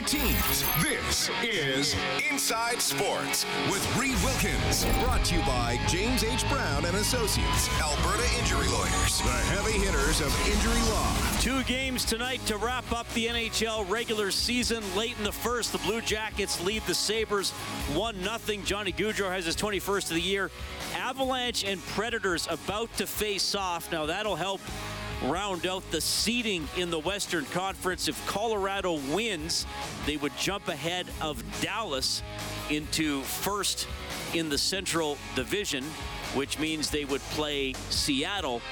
Favorite teams. This is Inside Sports with Reid Wilkins. Brought to you by James H. Brown and Associates, Alberta Injury Lawyers, the heavy hitters of injury law. Two games tonight to wrap up the NHL regular season. Late in the first, the Blue Jackets lead the Sabres 1 0. Johnny Gaudreau has his 21st of the year. Avalanche and Predators about to face off. Now, that'll help round out the seeding in the Western Conference. If Colorado wins, they would jump ahead of Dallas into first in the Central Division, which means they would play Seattle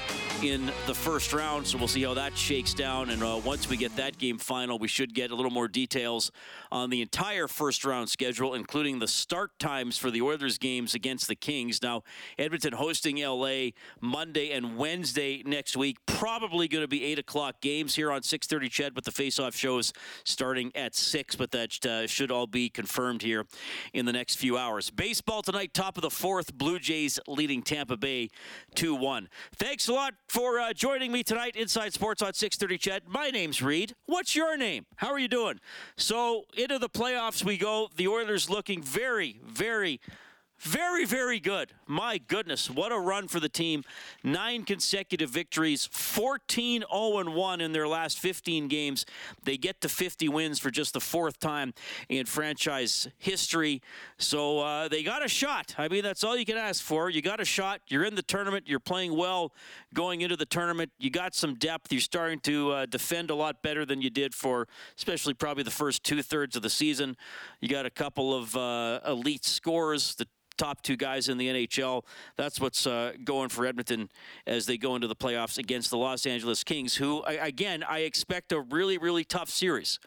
in the first round. So we'll see how that shakes down. And uh, once we get that game final, we should get a little more details on the entire first round schedule, including the start times for the Oilers games against the Kings. Now, Edmonton hosting LA Monday and Wednesday next week. Probably going to be eight o'clock games here on 6:30. Ched, but the face-off shows starting at six. But that uh, should all be confirmed here in the next few hours. Baseball tonight, top of the fourth. Blue Jays leading Tampa Bay 2-1. Thanks a lot for uh, joining me tonight inside Sports on 6:30. Ched, my name's Reid. What's your name? How are you doing? So into the playoffs we go. The Oilers looking very, very. Very, very good. My goodness, what a run for the team. Nine consecutive victories, 14 0 1 in their last 15 games. They get to 50 wins for just the fourth time in franchise history. So uh, they got a shot. I mean, that's all you can ask for. You got a shot. You're in the tournament. You're playing well going into the tournament. You got some depth. You're starting to uh, defend a lot better than you did for, especially probably the first two thirds of the season. You got a couple of uh, elite scorers. The top two guys in the NHL. That's what's uh, going for Edmonton as they go into the playoffs against the Los Angeles Kings, who, again, I expect a really, really tough series.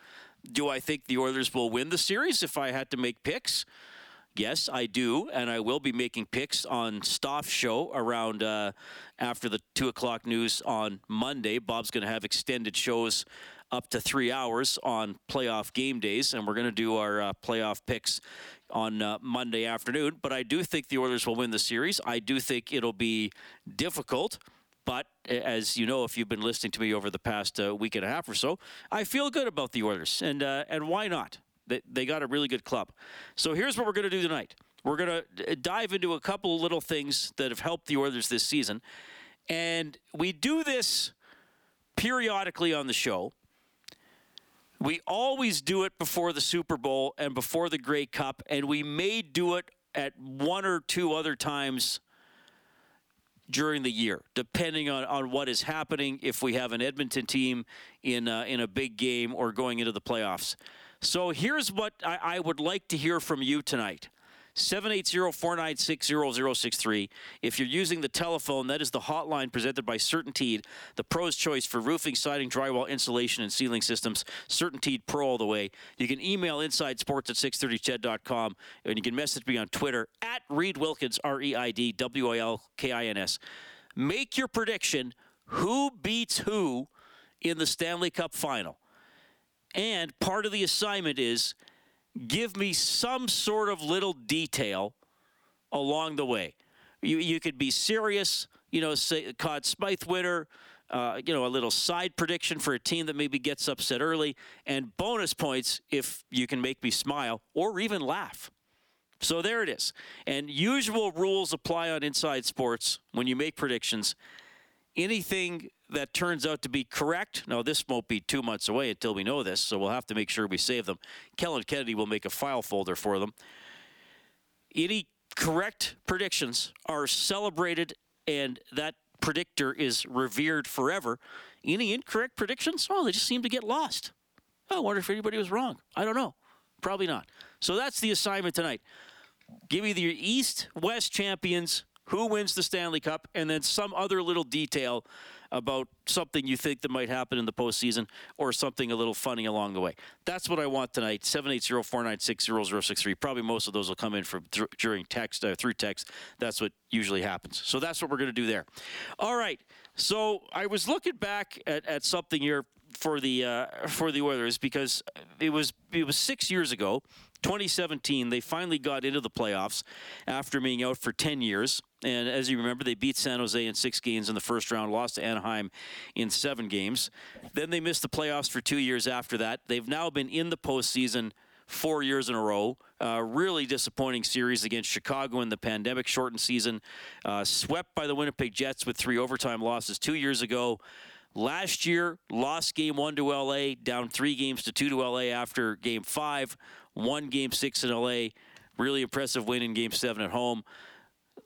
Do I think the Oilers will win the series if I had to make picks? Yes, I do, and I will be making picks on Stauff's show around uh, after the two o'clock news on Monday. Bob's going to have extended shows up to three hours on playoff game days, and we're going to do our uh, playoff picks on uh, Monday afternoon. But I do think the Oilers will win the series. I do think it'll be difficult. But as you know, if you've been listening to me over the past uh, week and a half or so, I feel good about the Oilers, and uh, and why not? They they got a really good club. So here's what we're going to do tonight. We're going to dive into a couple little things that have helped the Oilers this season, and we do this periodically on the show. We always do it before the Super Bowl and before the Grey Cup, and we may do it at one or two other times during the year, depending on, on what is happening. If we have an Edmonton team in uh, in a big game or going into the playoffs, so here's what I, I would like to hear from you tonight. 780-496-0063. If you're using the telephone, that is the hotline presented by CertainTeed, the pro's choice for roofing, siding, drywall, insulation, and ceiling systems. CertainTeed Pro all the way. You can email insidesports at 630ched.com, and you can message me on Twitter at Reid Wilkins, R-E-I-D-W-I-L-K-I-N-S. Make your prediction who beats who in the Stanley Cup final. And part of the assignment is give me some sort of little detail along the way. You, you could be serious, you know, say Conn Smythe winner, uh, you know, a little side prediction for a team that maybe gets upset early, and bonus points if you can make me smile or even laugh. So there it is. And usual rules apply on Inside Sports when you make predictions. Anything that turns out to be correct, now this won't be two months away until we know this, so we'll have to make sure we save them. Kellen Kennedy will make a file folder for them. Any correct predictions are celebrated and that predictor is revered forever. Any incorrect predictions? Oh, they just seem to get lost. I wonder if anybody was wrong. I don't know. Probably not. So that's the assignment tonight. Give me the East West champions, who wins the Stanley Cup, and then some other little detail about something you think that might happen in the postseason or something a little funny along the way. That's what I want tonight. 780-496-0063. Probably most of those will come in from th- during text uh, through text. That's what usually happens. So that's what we're going to do there. All right. So I was looking back at, at something here for the uh, for the Oilers because it was it was six years ago 2017, they finally got into the playoffs after being out for 10 years. And as you remember, they beat San Jose in six games in the first round, lost to Anaheim in seven games. Then they missed the playoffs for two years after that. They've now been in the postseason four years in a row. Uh, really disappointing series against Chicago in the pandemic shortened season. Uh, swept by the Winnipeg Jets with three overtime losses two years ago. Last year, lost game one to LA, down three games to two to LA after game five won game six in LA. Really impressive win in game seven at home.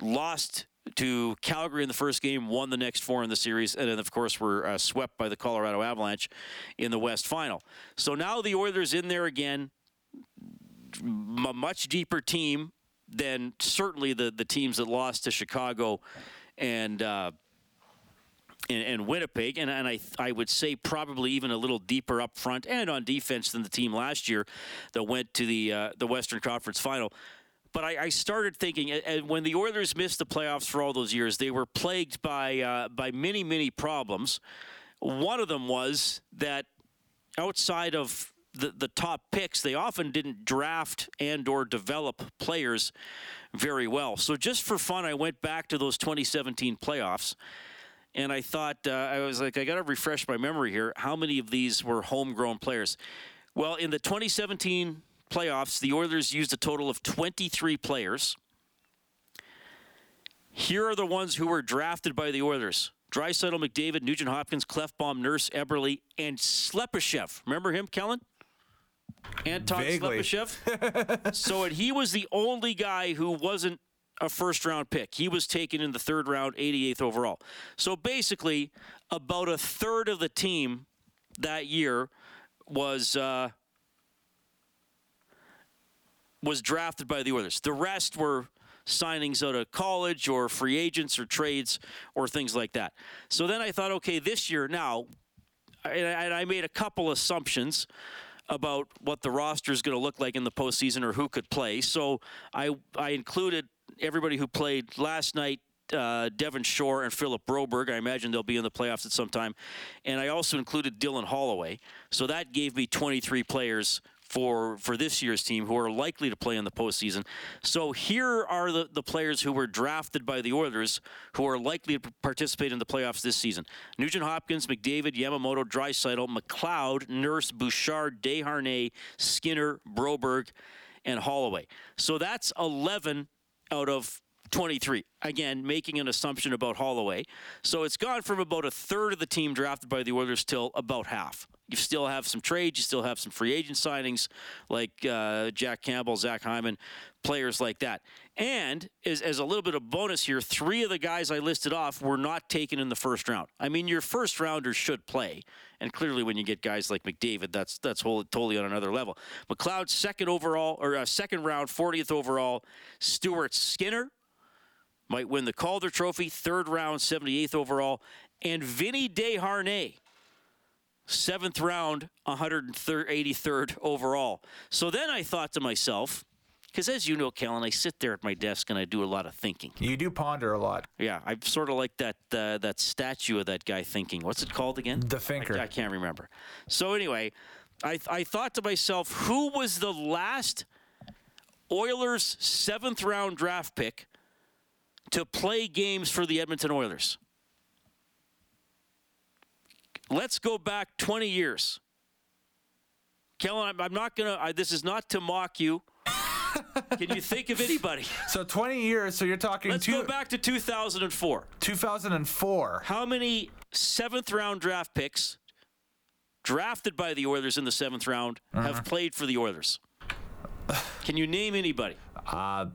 Lost to Calgary in the first game, won the next four in the series, and then, of course, were uh, swept by the Colorado Avalanche in the West Final. So now the Oilers in there again, a much deeper team than certainly the, the teams that lost to Chicago and. Uh, and, Winnipeg, and, and I, I would say probably even a little deeper up front and on defense than the team last year that went to the uh, the Western Conference Final. But I, I, started thinking, and when the Oilers missed the playoffs for all those years, they were plagued by uh, by many many problems. One of them was that outside of the, the top picks, they often didn't draft and or develop players very well. So just for fun, I went back to those 2017 playoffs and I thought uh, I was like, I got to refresh my memory here. How many of these were homegrown players? Well, in the 2017 playoffs, the Oilers used a total of 23 players. Here are the ones who were drafted by the Oilers. Draisaitl, McDavid, Nugent Hopkins, Klefbom, Nurse, Eberle, and Slepyshev. Remember him, Kellen? Anton Vaguely. Slepyshev. so he was the only guy who wasn't a first round pick. He was taken in the third round, 88th overall. So basically, about a third of the team that year was uh, was drafted by the Oilers. The rest were signings out of college or free agents or trades or things like that. So then I thought, okay, this year now, and I made a couple assumptions about what the roster is going to look like in the postseason or who could play. So I I included everybody who played last night, uh, Devin Shore and Philip Broberg. I imagine they'll be in the playoffs at some time. And I also included Dylan Holloway. So that gave me 23 players for for this year's team who are likely to play in the postseason. So here are the, the players who were drafted by the Oilers who are likely to participate in the playoffs this season. Nugent Hopkins, McDavid, Yamamoto, Draisaitl, McLeod, Nurse, Bouchard, Desharnais, Skinner, Broberg, and Holloway. So that's 11 out of 23. Again, making an assumption about Holloway. So it's gone from about a third of the team drafted by the Oilers till about half. You still have some trades, you still have some free agent signings like uh, Jack Campbell, Zach Hyman, players like that. And as, as, a little bit of bonus here, three of the guys I listed off were not taken in the first round. I mean, your first rounders should play, and clearly when you get guys like McDavid, that's that's whole, totally on another level. McLeod second overall or uh, second round, 40th overall. Stuart Skinner might win the Calder Trophy, third round, 78th overall, and Vinny Desharnais seventh round, 183rd overall. So then I thought to myself, because as you know, Kellen, I sit there at my desk and I do a lot of thinking. You do ponder a lot. Yeah, I'm sort of like that uh, that statue of that guy thinking. What's it called again? The thinker. I, I can't remember. So anyway, I I thought to myself, who was the last Oilers seventh round draft pick to play games for the Edmonton Oilers? Let's go back 20 years. Kellen, I'm, I'm not going to, this is not to mock you. Can you think of anybody? So 20 years, so you're talking Let's two, go back to 2004. 2004. How many seventh round draft picks drafted by the Oilers in the seventh round Uh-huh. have played for the Oilers? Can you name anybody? Uh,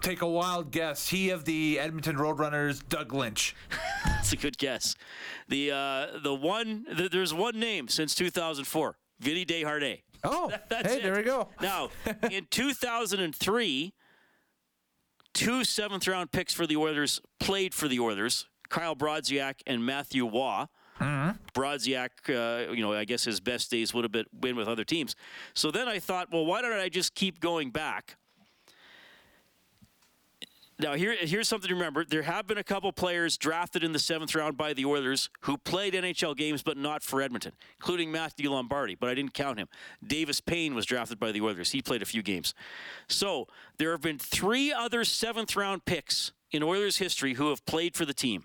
take a wild guess. He of the Edmonton Roadrunners, Doug Lynch. That's a good guess. The uh, the one th- there's one name since 2004, Vinny Desharnais. Oh, That's hey, it. there we go. Now, in 2003, two seventh round picks for the Oilers played for the Oilers Kyle Brodziak and Matthew Waugh. Brodziak, uh, you know, I guess his best days would have been with other teams. So then I thought, well, why don't I just keep going back? Now, here, here's something to remember. There have been a couple players drafted in the seventh round by the Oilers who played NHL games, but not for Edmonton, including Matthew Lombardi, but I didn't count him. Davis Payne was drafted by the Oilers. He played a few games. So there have been three other seventh round picks in Oilers history who have played for the team.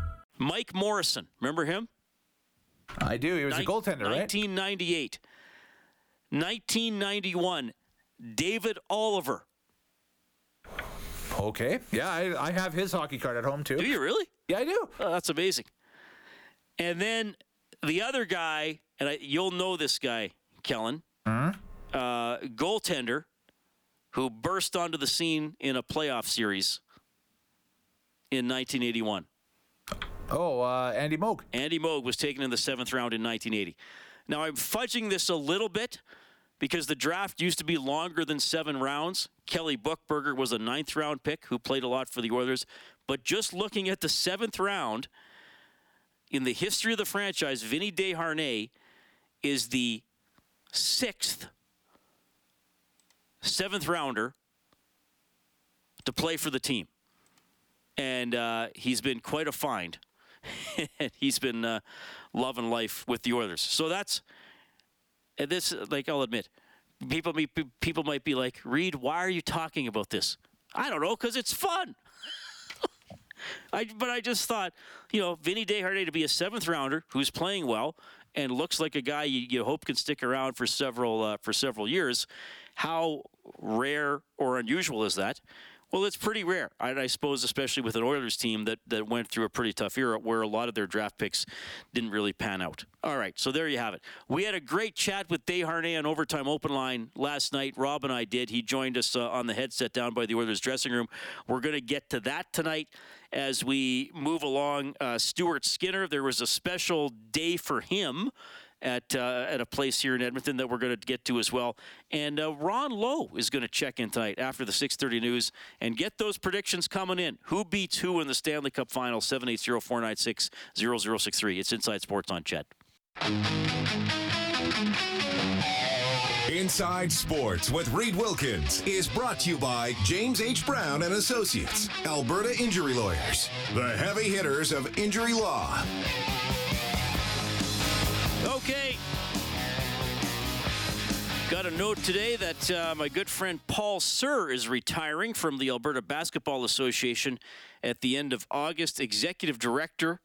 Mike Morrison, remember him? I do. He was a Nin- goaltender, right? 1998. 1991, David Oliver. Okay. Yeah, I, I have his hockey card at home too. Do you really? Yeah, I do. Oh, that's amazing. And then the other guy, and I, you'll know this guy, Kellen, uh, goaltender, who burst onto the scene in a playoff series in 1981. Oh, uh, Andy Moog. Andy Moog was taken in the seventh round in 1980. Now I'm fudging this a little bit because the draft used to be longer than seven rounds. Kelly Buchberger was a ninth round pick who played a lot for the Oilers. But just looking at the seventh round in the history of the franchise, Vinny Desharnais is the sixth seventh rounder to play for the team. And uh, he's been quite a find. he's been uh, loving life with the Oilers. So that's and this. Like I'll admit, people people might be like, "Reid, why are you talking about this?" I don't know, because it's fun. I, but I just thought, you know, Vinny Desharnais to be a seventh rounder who's playing well and looks like a guy you, you hope can stick around for several uh, for several years. How rare or unusual is that? Well, it's pretty rare, I, I suppose, especially with an Oilers team that, that went through a pretty tough era where a lot of their draft picks didn't really pan out. All right, so there you have it. We had a great chat with Desharnais on Overtime Open Line last night. Rob and I did. He joined us uh, on the headset down by the Oilers dressing room. We're going to get to that tonight as we move along. Uh, Stuart Skinner, there was a special day for him at uh, at a place here in Edmonton that we're going to get to as well. And uh, Ron Lowe is going to check in tonight after the 6:30 news and get those predictions coming in. Who beats who in the Stanley Cup Final? 780-496-0063. It's Inside Sports on CHED. Inside Sports with Reid Wilkins is brought to you by James H. Brown and Associates, Alberta Injury Lawyers, the heavy hitters of injury law. Okay. Got a note today that uh, my good friend Paul Sir is retiring from the Alberta Basketball Association at the end of August. Executive director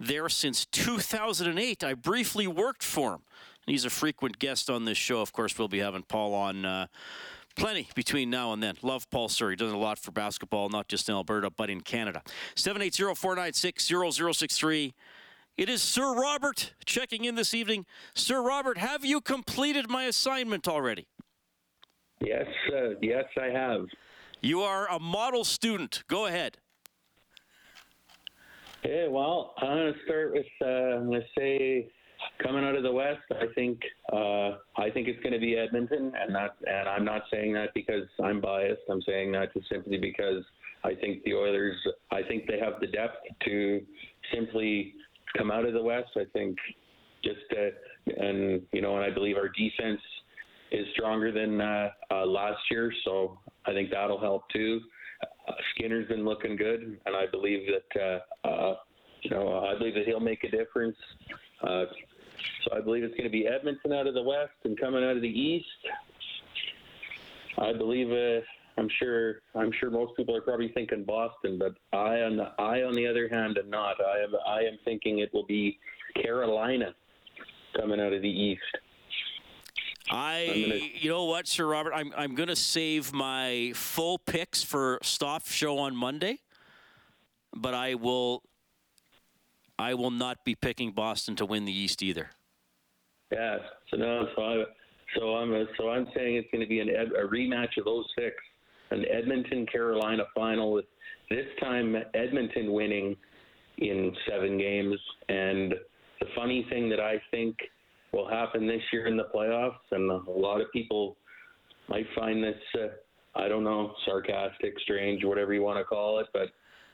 there since 2008. I briefly worked for him. He's a frequent guest on this show. Of course, we'll be having Paul on uh, plenty between now and then. Love Paul Sir. He does a lot for basketball, not just in Alberta, but in Canada. 780 496 0063. It is Sir Robert checking in this evening. Sir Robert, have you completed my assignment already? Yes, uh, yes, I have. You are a model student. Go ahead. Yeah, well, I'm going to start with uh, I'm going to say coming out of the West. I think uh, I think it's going to be Edmonton, and not and I'm not saying that because I'm biased. I'm saying that just simply because I think the Oilers. I think they have the depth to simply come out of the West. I think just and you know, and I believe our defense is stronger than uh, uh, last year, so I think that'll help too. Uh, Skinner's been looking good, and I believe that uh, uh, you know I believe that he'll make a difference. Uh, so I believe it's going to be Edmonton out of the West and coming out of the East. I believe I'm sure I'm sure most people are probably thinking Boston, but I on the, I on the other hand am not. I am I am thinking it will be Carolina coming out of the East. I, gonna- you know what, Sir Robert, I'm I'm gonna save my full picks for Stauff show on Monday, but I will, I will not be picking Boston to win the East either. Yeah. So no. So I so I'm so I'm saying it's going to be an, a rematch of those six, an Edmonton Carolina final with this time Edmonton winning in seven games. And the funny thing that I think will happen this year in the playoffs, and a lot of people might find this, uh, I don't know, sarcastic, strange, whatever you want to call it, but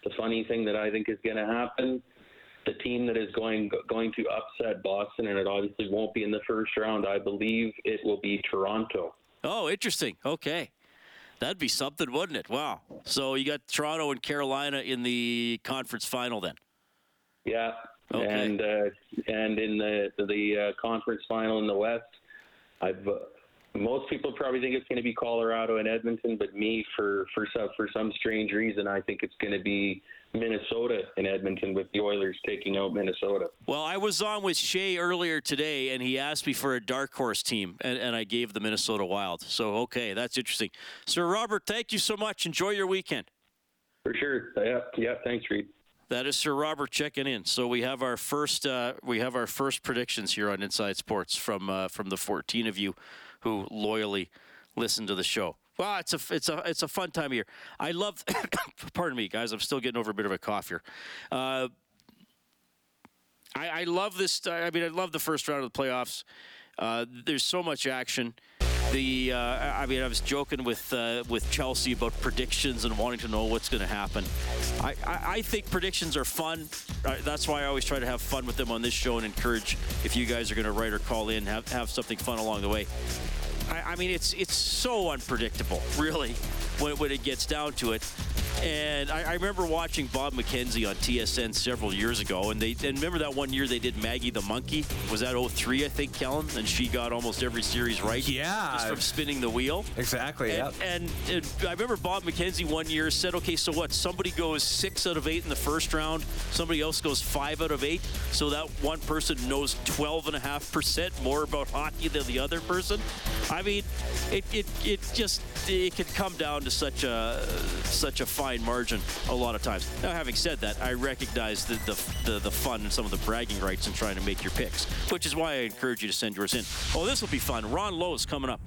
the funny thing that I think is going to happen, the team that is going going to upset Boston, and it obviously won't be in the first round. I believe it will be Toronto. Oh, interesting. Okay. That'd be something, wouldn't it? Wow. So you got Toronto and Carolina in the conference final then. Yeah. Okay. And uh, and in the the uh, conference final in the West, I've most people probably think it's going to be Colorado and Edmonton, but me for for some for some strange reason I think it's going to be Minnesota and Edmonton with the Oilers taking out Minnesota. Well, I was on with Shea earlier today, and he asked me for a dark horse team, and, and I gave the Minnesota Wild. So, okay, that's interesting. Sir Robert, thank you so much. Enjoy your weekend. For sure. Yeah. Yeah. Thanks, Reid. That is Sir Robert checking in. So we have our first uh, we have our first predictions here on Inside Sports from uh, from the 14 of you who loyally listen to the show. Well, it's a it's a it's a fun time of year. I love. pardon me, guys. I'm still getting over a bit of a cough here. Uh, I, I love this. I mean, I love the first round of the playoffs. Uh, there's so much action. The uh, I mean, I was joking with uh, with Chelsea about predictions and wanting to know what's going to happen. I, I, I think predictions are fun. That's why I always try to have fun with them on this show and encourage if you guys are going to write or call in, have have something fun along the way. I, I mean, it's it's so unpredictable, really, when, when it gets down to it. And I, I remember watching Bob McKenzie on TSN several years ago, and they and remember that one year they did Maggie the Monkey. Was that 03, I think, Kellen? And she got almost every series right. Yeah. Just from spinning the wheel. Exactly. And, yeah. and, and I remember Bob McKenzie one year said, okay, so what? Somebody goes six out of eight in the first round, somebody else goes five out of eight. So that one person knows 12.5% more about hockey than the other person. I mean, it, it, it just it can come down to such a such a fine margin a lot of times. Now, having said that, I recognize the, the, the, the fun and some of the bragging rights in trying to make your picks, which is why I encourage you to send yours in. Oh, this will be fun. Ron Lowe Lowe's coming up.